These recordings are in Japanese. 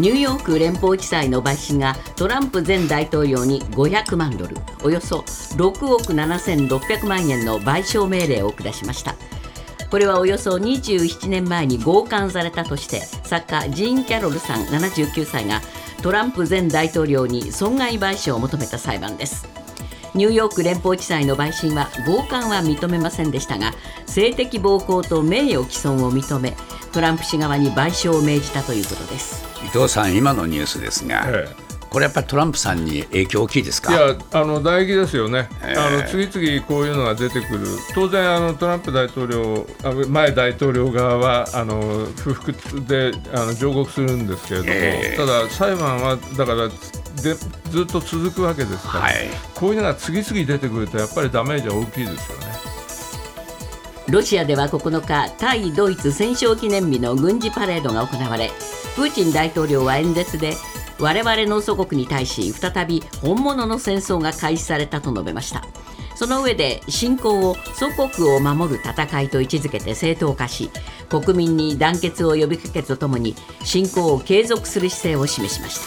ニューヨーク連邦地裁の陪審がトランプ前大統領に500万ドルおよそ6億7600万円の賠償命令を下しました。これはおよそ27年前に強姦されたとして作家ジーン・キャロルさん79歳がトランプ前大統領に損害賠償を求めた裁判です。ニューヨーク連邦地裁の陪審は強姦は認めませんでしたが性的暴行と名誉毀損を認めトランプ氏側に賠償を命じたということです。伊藤さん今のニュースですが、ええ。これやっぱりトランプさんに影響大きいですか？いやあの唾液ですよね、えー、あの次々こういうのが出てくる、当然あの、トランプ大統領、前大統領側はあの不服であの上告するんですけれども、えー、ただ、裁判はだからでずっと続くわけですから、はい、こういうのが次々出てくると、やっぱりダメージは大きいですよね。ロシアでは9日対ドイツ戦勝記念日の軍事パレードが行われプーチン大統領は演説で我々の祖国に対し再び本物の戦争が開始されたと述べました。その上で侵攻を祖国を守る戦いと位置づけて正当化し国民に団結を呼びかけるとともに侵攻を継続する姿勢を示しまし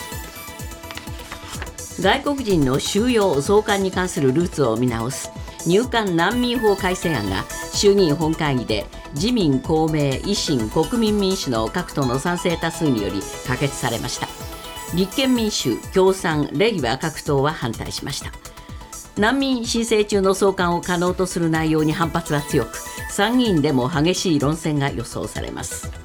た。外国人の収容送還に関するルーツを見直す。入管難民法改正案が衆議院本会議で自民公明維新国民民主の各党の賛成多数により可決されました。立憲民主共産レイは各党は反対しました。難民申請中の送還を可能とする内容に反発は強く参議院でも激しい論戦が予想されます。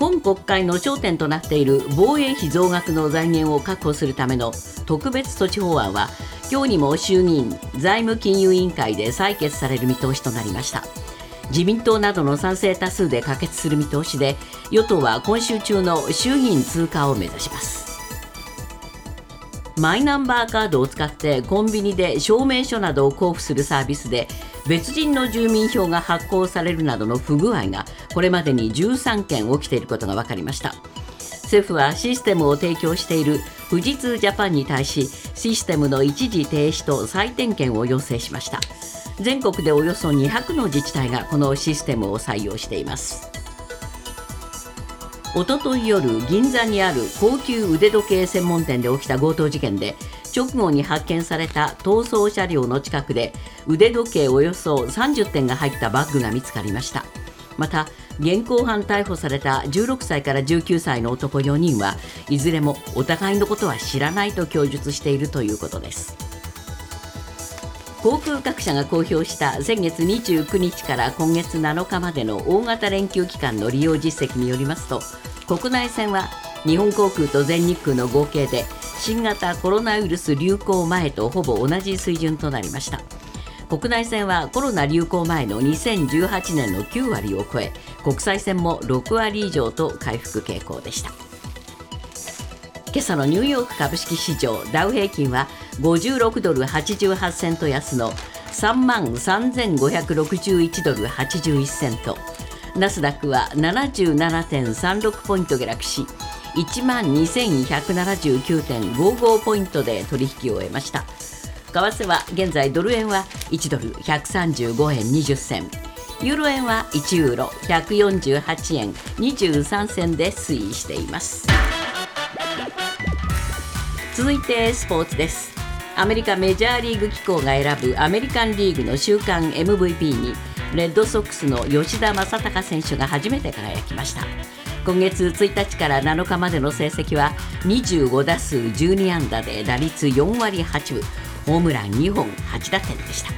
今国会の焦点となっている防衛費増額の財源を確保するための特別措置法案は今日にも衆議院財務金融委員会で採決される見通しとなりました。自民党などの賛成多数で可決する見通しで与党は今週中の衆議院通過を目指します。マイナンバーカードを使ってコンビニで証明書などを交付するサービスで別人の住民票が発行されるなどの不具合がこれまでに13件起きていることが分かりました。政府はシステムを提供している富士通ジャパンに対しシステムの一時停止と再点検を要請しました。全国でおよそ200の自治体がこのシステムを採用しています。おととい夜銀座にある高級腕時計専門店で起きた強盗事件で直後に発見された逃走車両の近くで腕時計およそ30点が入ったバッグが見つかりました。また現行犯逮捕された16歳から19歳の男4人はいずれもお互いのことは知らないと供述しているということです。航空各社が公表した先月29日から今月7日までの大型連休期間の利用実績によりますと国内線は日本航空と全日空の合計で新型コロナウイルス流行前とほぼ同じ水準となりました。国内線はコロナ流行前の2018年の9割を超え国際線も6割以上と回復傾向でした。今朝のニューヨーク株式市場ダウ平均は56ドル88セント安の3万3561ドル81セント。ナスダックは77.36ポイント下落し1万2179.55ポイントで取引を終えました。為替は現在ドル円は1ドル135円20銭ユーロ円は1ユーロ148円23銭で推移しています。続いてスポーツです。アメリカメジャーリーグ機構が選ぶアメリカンリーグの週間 MVP にレッドソックスの吉田正尚選手が初めて輝きました。今月1日から7日までの成績は25打数12安打で打率4割8分ホームラン2本8打点でした。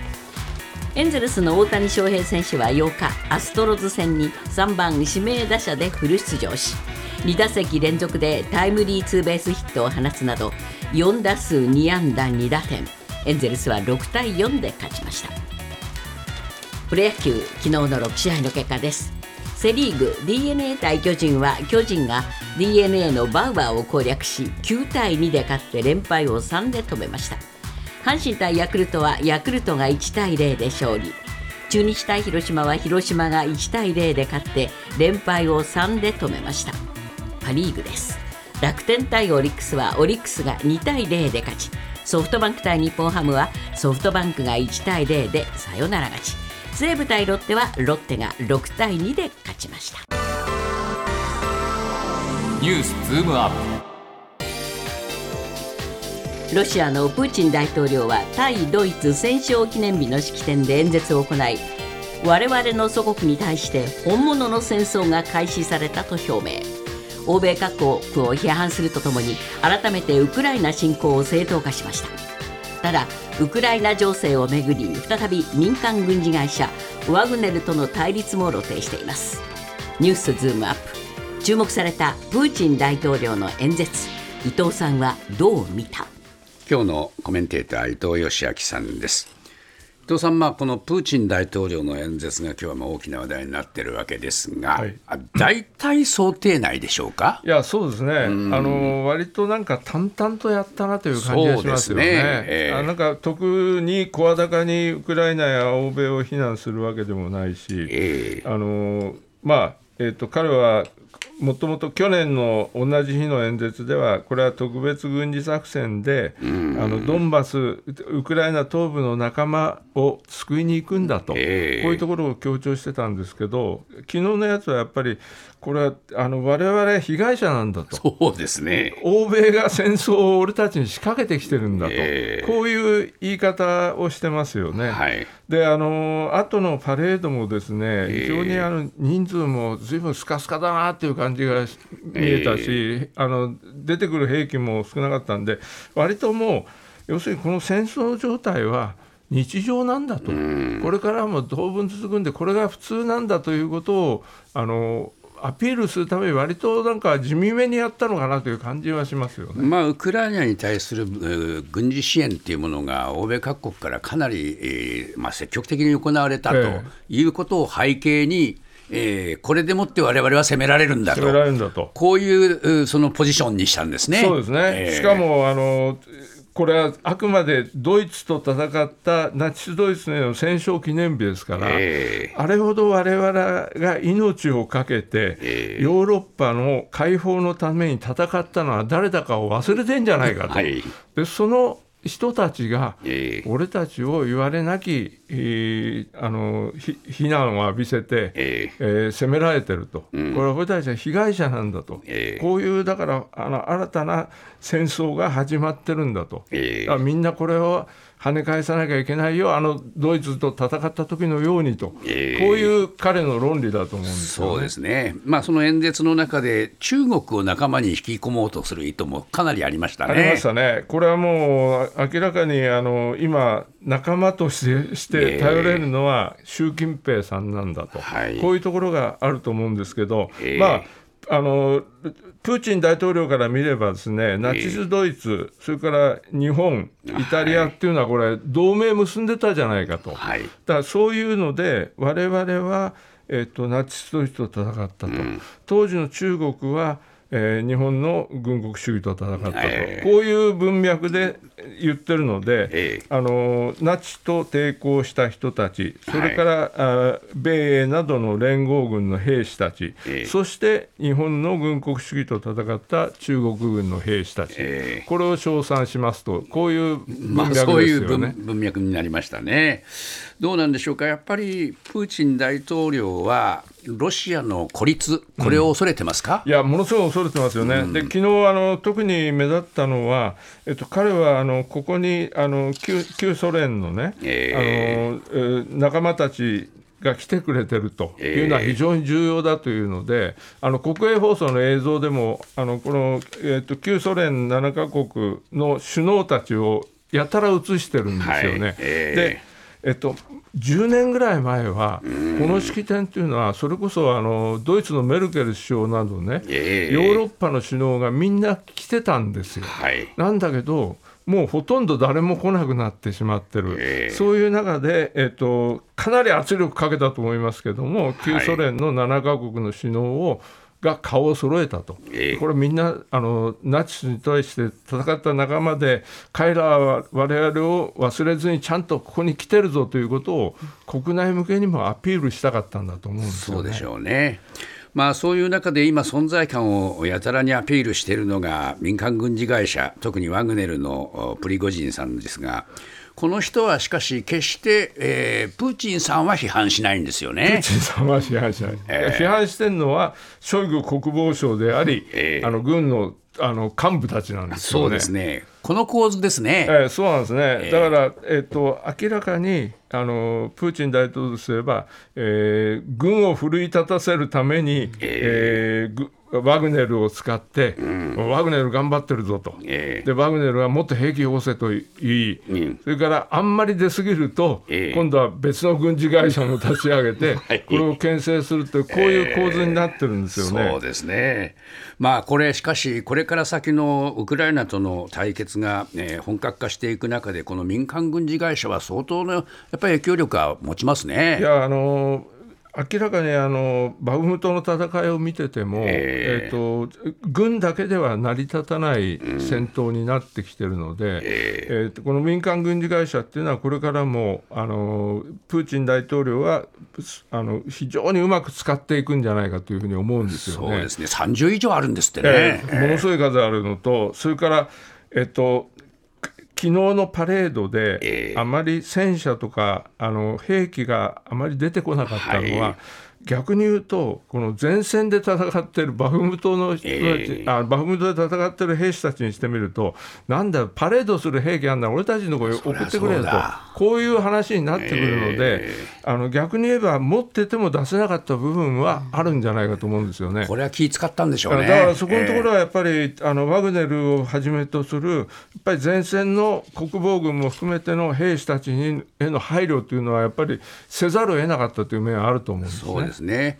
エンゼルスの大谷翔平選手は8日アストロズ戦に3番指名打者でフル出場し2打席連続でタイムリーツーベースヒットを放つなど4打数2安打2打点エンゼルスは6対4で勝ちました。プロ野球昨日の6試合の結果です。セ・リーグ d n a 対巨人は巨人が d n a のバウアーを攻略し9対2で勝って連敗を3で止めました。阪神対ヤクルトはヤクルトが1対0で勝利。中日対広島は広島が1対0で勝って連敗を3で止めました。パ・リーグです。楽天対オリックスはオリックスが2対0で勝ち。ソフトバンク対日本ハムはソフトバンクが1対0でサヨナラ勝ち。西武対ロッテはロッテが6対2でちました。ニュースズームアップ。ロシアのプーチン大統領は対ドイツ戦勝記念日の式典で演説を行い我々の祖国に対して本物の戦争が開始されたと表明。欧米各国を批判するとともに改めてウクライナ侵攻を正当化しましたただウクライナ情勢をめぐり再び民間軍事会社ワグネルとの対立も露呈しています。ニュースズームアップ。注目されたプーチン大統領の演説。伊藤さんはどう見た？今日のコメンテーター伊藤義明さんです。伊藤さん、まあ、このプーチン大統領の演説が今日はまあ大きな話題になっているわけですが、はい、大体想定内でしょうか？いや、そうですね、あの割となんか淡々とやったなという感じがしますよね。ね。えー、あなんか特に声高にウクライナや欧米を非難するわけでもないし、えー、あのまあえーと彼はもともと去年の同じ日の演説では、これは特別軍事作戦で、あのドンバス、ウクライナ東部の仲間を救いに行くんだと、えー、こういうところを強調してたんですけど、昨日のやつはやっぱり、これはあの我々被害者なんだと、そうですね。欧米が戦争を俺たちに仕掛けてきてるんだと、えー、こういう言い方をしてますよね。はい、であの後のパレードもですね、非常にあの人数もずいぶんスカスカだなっていう感じが見えたし、えー、あの出てくる兵器も少なかったんで、割ともう、要するにこの戦争状態は、日常なんだと、これからも当分続くんで、これが普通なんだということをあのアピールするために、割となんか地味めにやったのかなという感じはしますよね、まあ、ウクライナに対する軍事支援というものが、欧米各国からかなり、えーまあ、積極的に行われたということを背景に、えー、これでもってわれわれは攻められるんだと、とこういうそのポジションにしたんですね。そうですね、えー、しかもあのこれはあくまでドイツと戦ったナチス・ドイツの戦勝記念日ですから、えー、あれほど我々が命を懸けて、えー、ヨーロッパの解放のために戦ったのは誰だかを忘れてんじゃないかと。はい、でその人たちが、俺たちを言われなき、えー、あの非難を浴びせて、えー、えー、責められてると、うん、これは俺たちは被害者なんだと、えー、こういうだからあの新たな戦争が始まってるんだと、えー、みんなこれを跳ね返さなきゃいけないよ、あのドイツと戦った時のようにと、えー、こういう彼の論理だと思うんですよ、ね、そうですね、まあ、その演説の中で、中国を仲間に引き込もうとする意図もかなりありましたね。ありましたね、これはもう明らかにあの今、仲間としてして頼れるのは習近平さんなんだと、えー、こういうところがあると思うんですけど、えー、まああのプーチン大統領から見ればですねナチス・ドイツ、それから日本、イタリアっていうのはこれ同盟結んでたじゃないかと、はい、だからそういうので我々は、えーと、ナチス・ドイツと戦ったと、うん、当時の中国はえー、日本の軍国主義と戦ったと、えー、こういう文脈で言ってるので、えー、あのナチと抵抗した人たち、それから、はい、あ米英などの連合軍の兵士たち、えー、そして日本の軍国主義と戦った中国軍の兵士たち、これを称賛しますと、こういう文脈ですよね、まあ、そういう文脈になりましたね。どうなんでしょうか、やっぱりプーチン大統領は、ロシアの孤立、これを恐れてますか、うん、いや、ものすごい恐れてますよね、うん、で昨日あの特に目立ったのは、えっと、彼はあのここにあの旧旧ソ連のね、えー、あのえー、仲間たちが来てくれてるというのは非常に重要だというので、あの国営放送の映像でも、あのこの、えーと、旧ソ連7か国の首脳たちをやたら映してるんですよね。はい。えー、でえっと、10年ぐらい前は、この式典というのは、それこそあのドイツのメルケル首相などね、えー、ヨーロッパの首脳がみんな来てたんですよ。はい、なんだけど、もうほとんど誰も来なくなってしまってる、えー、そういう中で、えーと、かなり圧力かけたと思いますけども、旧ソ連の7か国の首脳をが顔を揃えたと、えー、これみんなあのナチスに対して戦った仲間で彼らは我々を忘れずにちゃんとここに来てるぞということを国内向けにもアピールしたかったんだと思うんですよね。そうでしょうね。まあ、そういう中で今、存在感をやたらにアピールしているのが民間軍事会社、特にワグネルのプリゴジンさんですが、この人はしかし、決して、えー、プーチンさんは批判しないんですよね。プーチンさんは批判しない、えー、批判してるのは、ショイグ国防相であり、えー、あの軍のあの幹部たちなんですよね。そうですね。この構図ですね。えー、そうなんですね、えー、だから、えーと、明らかにあのプーチン大統領とすれば、えー、軍を奮い立たせるために、えー、えーワグネルを使って、うん、ワグネル頑張ってるぞと、えー、でワグネルはもっと兵器をせと言い、うん、それからあんまり出過ぎると、えー、今度は別の軍事会社も立ち上げて、はい、これを牽制するという、こういう構図になってるんですよね。えー、そうですね。まあ、これ、しかし、これから先のウクライナとの対決が、えー、本格化していく中で、この民間軍事会社は相当のやっぱり影響力は持ちますね。いやあの明らかにあのバフムトの戦いを見てても、えー、えーと軍だけでは成り立たない戦闘になってきてるので、うん、えー、とこの民間軍事会社っていうのは、これからもあのプーチン大統領はあの非常にうまく使っていくんじゃないかというふうに思うんですよね。そうですね。30以上あるんですってね、えー、ものすごい数あるのと、それから、えっと、昨日のパレードで、えー、あまり戦車とかあの兵器があまり出てこなかったのは、はい逆に言うと、この前線で戦っているバフムトの人たち、えー、あバフムトで戦っている兵士たちにしてみると、なんだ、パレードする兵器あんなら俺たちの声送ってくれと、こういう話になってくるので、えー、あの逆に言えば、持ってても出せなかった部分はあるんじゃないかと思うんですよね。これは気使ったんでしょうね。だからそこのところはやっぱり、えー、あのワグネルをはじめとする、やっぱり前線の国防軍も含めての兵士たちにへの配慮というのは、やっぱりせざるを得なかったという面はあると思うんですね。ですね。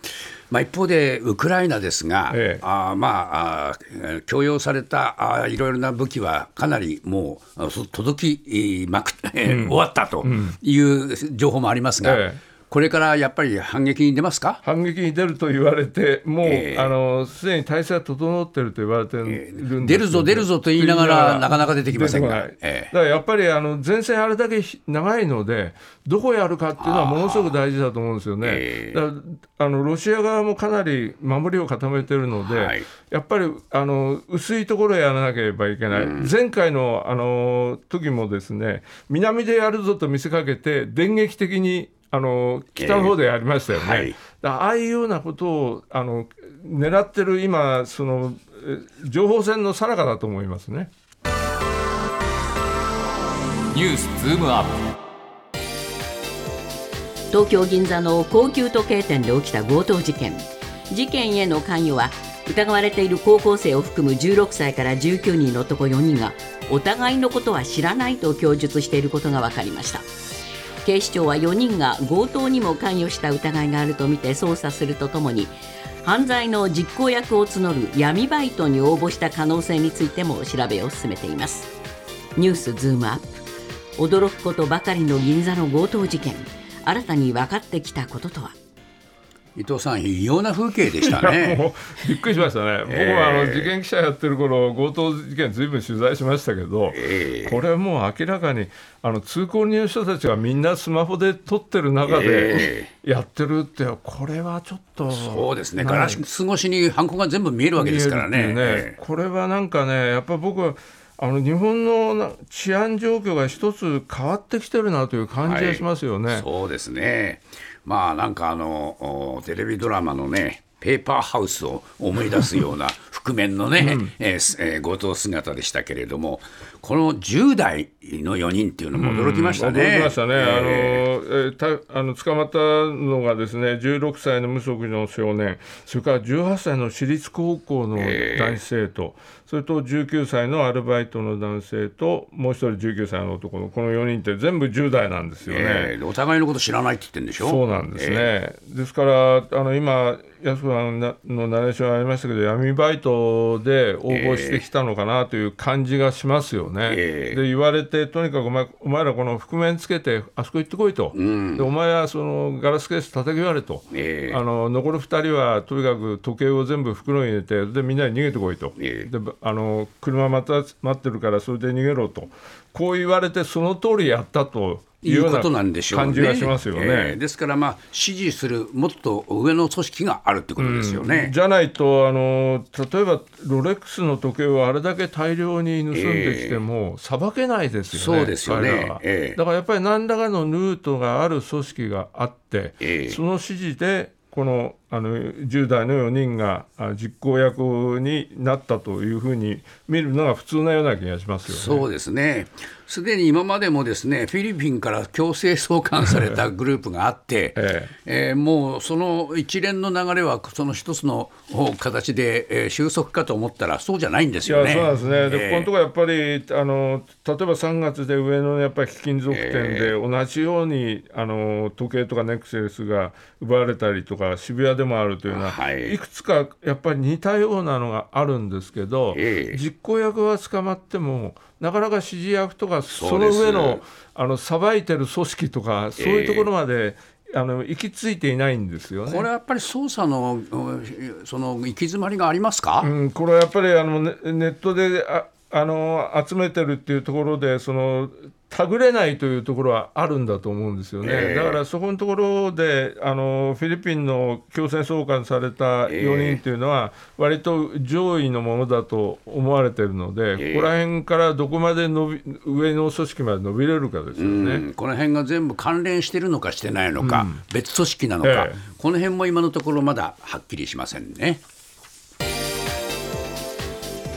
まあ、一方で、ウクライナですが、ええ、あまあ、供与されたあいろいろな武器は、かなりもう届きまく、うん、終わったという情報もありますが。えこれからやっぱり反撃に出ますか？反撃に出ると言われて、もう、えー、あのすでに体制は整っていると言われてるんです、えー、出るぞ、出るぞと言いながら、なかなか出てきませんが、えー、だからやっぱりあの前線あれだけ長いので、どこやるかっていうのはものすごく大事だと思うんですよね。えー、あのロシア側もかなり守りを固めてるので、はい、やっぱりあの薄いところやらなければいけない、うん、前回のあの時もですね、南でやるぞと見せかけて、電撃的にあの北の方でやりましたよね、えーはい、ああいうようなことをあの狙ってる今その情報戦のさなかだと思いますね。ニュースズームアップ。東京銀座の高級時計店で起きた強盗事件。事件への関与は疑われている高校生を含む16歳から19人の男4人がお互いのことは知らないと供述していることが分かりました警視庁は4人が強盗にも関与した疑いがあるとみて捜査するとともに犯罪の実行役を募る闇バイトに応募した可能性についても調べを進めています。ニュースズームアップ。驚くことばかりの銀座の強盗事件。新たに分かってきたこととは？伊藤さん、異様な風景でしたね。びっくりしましたね、僕はあの事件記者やってる頃強盗事件、ずいぶん取材しましたけど、えー、これもう明らかにあの通行人の人たちがみんなスマホで撮ってる中でやってるって、これはちょっと、そうですね、ガラス越しに犯行が全部見えるわけですからね。ね。これはなんかね、やっぱ僕はあの日本の治安状況が一つ変わってきてるなという感じがしますよね。はい、そうですねまあなんかあのテレビドラマのねペーパーハウスを思い出すような覆面のね、うん、えー、えー、後藤姿でしたけれども、この10代の4人っていうのも驚きましたね。驚きましたね。えー、あの、えー、たあの捕まったのがですね、16歳の無職の少年、それから18歳の私立高校の男子生徒、えー、それと19歳のアルバイトの男性と、もう一人19歳の男のこの4人って全部10代なんですよね。えー、お互いのこと知らないって言ってるんでしょ？そうなんですね。えー、ですからあの今安子さんのナレーションありましたけど闇バイトで応募してきたのかなという感じがしますよね。えー、で言われてとにかくお前お前らこの覆面つけてあそこ行ってこいと、うん、でお前はそのガラスケース叩き割れと、えー、あの残る2人はとにかく時計を全部袋に入れてでみんなに逃げてこいと、えー、であの車待た待ってるからそれで逃げろと。こう言われてその通りやったということなんでしょうね。感じがしますよね。えー、ですから、まあ、支持するもっと上の組織があるってことですよね。うん、じゃないとあの、例えばロレックスの時計をあれだけ大量に盗んできても、さ、え、ば、けないですよね、そうですよね、えー、だからやっぱり何らかのルートがある組織があって、その指示でこのあの10代の4人が実行役になったというふうに見るのが普通なような気がしますよ、ね、そうですね、すでに今までもですねフィリピンから強制送還されたグループがあって、ええ。えー、もうその一連の流れはその一つの形で、えー、収束かと思ったら、そうじゃないんですよね。いやそうなんですね、で、ここのところやっぱりあの、例えば3月で上野のやっぱり貴金属店で、同じようにあの時計とかネクセスが奪われたりとか、渋谷でもあるというのは、はい、いくつかやっぱり似たようなのがあるんですけど、実行役は捕まっても、なかなか指示役とか、その上のあのさばいてる組織とか、そういうところまで、えー、あの行き着いていないんですよね。これはやっぱり捜査のその行き詰まりがありますか、うん、これはやっぱりあのネネットでああの集めてるっていうところでそのたぐれないというところはあるんだと思うんですよね、えー、だからそこのところであのフィリピンの強制送還された4人というのは、割と上位のものだと思われているので、えー、ここら辺からどこまで伸び上の組織まで伸びれるかですよね。この辺が全部関連してるのかしてないのか、うん、別組織なのか、えー、この辺も今のところまだはっきりしませんね。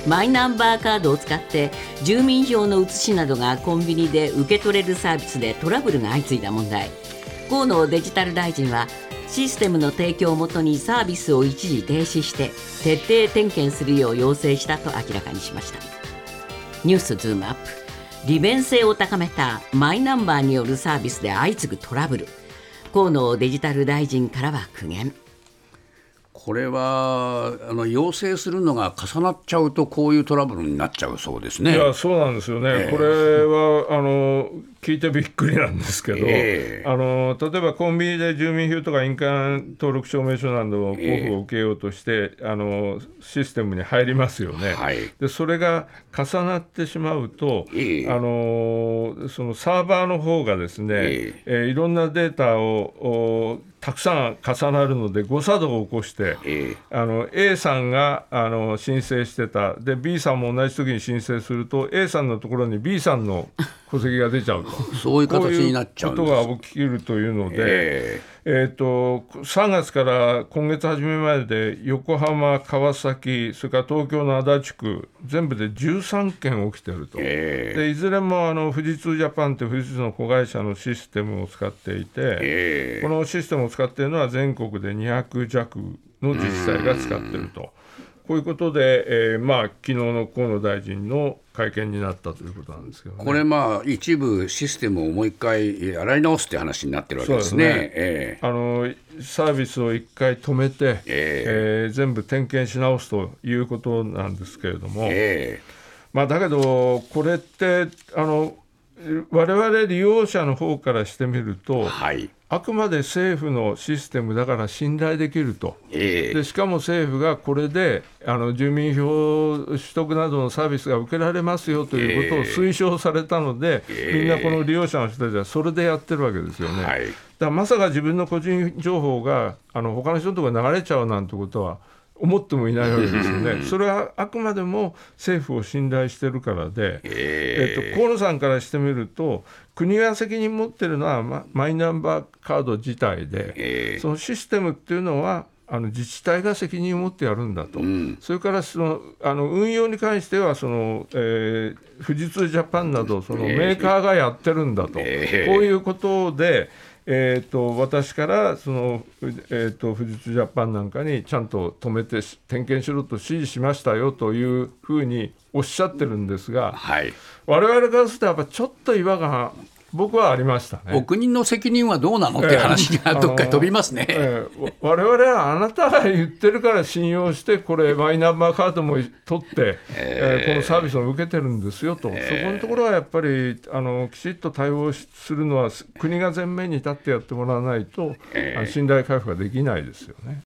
マイナンバーカードを使って住民票の写しなどがコンビニで受け取れるサービスでトラブルが相次いだ問題。河野デジタル大臣はシステムの提供をもとにサービスを一時停止して徹底点検するよう要請したと明らかにしました。ニュースズームアップ。利便性を高めたマイナンバーによるサービスで相次ぐトラブル。河野デジタル大臣からは苦言。これはあの要請するのが重なっちゃうと、こういうトラブルになっちゃうそうですね。いやそうなんですよね、えー、これはあの聞いてびっくりなんですけど、えー、あの例えばコンビニで住民票とか印鑑登録証明書などを交付を受けようとして、えー、あのシステムに入りますよね、はい、でそれが重なってしまうと、あのそのサーバーの方がですね、えー、いろんなデータをたくさん重なるので誤作動を起こして、えー、あの A さんがあの申請してた。で B さんも同じ時に申請すると A さんのところに B さんの戸籍が出ちゃうと。そういう形になっちゃうことが起きるというので、えーえーと、3月から今月初めまでで横浜、川崎、それから東京の足立区、全部で13件起きてると、えー、でいずれもあの富士通ジャパンって富士通の子会社のシステムを使っていて、えー、このシステムを使っているのは全国で200弱の自治体が使ってると。こういうことで、えー、まあ昨日の河野大臣の会見になったということなんですけど、ね、これ、まあ、一部システムをもう一回洗い直すって話になってるわけですね。すね。えー、あのサービスを一回止めて、えー、えー、全部点検し直すということなんですけれども、えー、まあ、だけど、これってあの我々利用者の方からしてみると、はい、あくまで政府のシステムだから信頼できると、えー、でしかも政府がこれであの住民票取得などのサービスが受けられますよということを推奨されたので、えー、みんなこの利用者の人たちはそれでやってるわけですよね。はい、だからまさか自分の個人情報があの他の人のところに流れちゃうなんてことは思ってもいないわけですよね、それはあくまでも政府を信頼してるからで、えー、えっと、河野さんからしてみると、国が責任持ってるのはママイナンバーカード自体で、えー、そのシステムっていうのは、あの自治体が責任を持ってやるんだと、うん、それからそのあの運用に関してはその、えー、富士通ジャパンなどそのメーカーがやってるんだと、えー、こういうことで、えーと、私からその、えーと、富士通ジャパンなんかにちゃんと止めて点検しろと指示しましたよというふうにおっしゃってるんですが、はい、我々からするとやっぱちょっと違和感僕はありましたね。お国の責任はどうなのって話がどっか飛びますね。えー、我々はあなたが言ってるから信用して、これ、マイナンバーカードも取って、えー、このサービスを受けてるんですよと、えー、そこのところはやっぱりあのきちっと対応するのは、国が前面に立ってやってもらわないと、えー、信頼回復ができないですよね。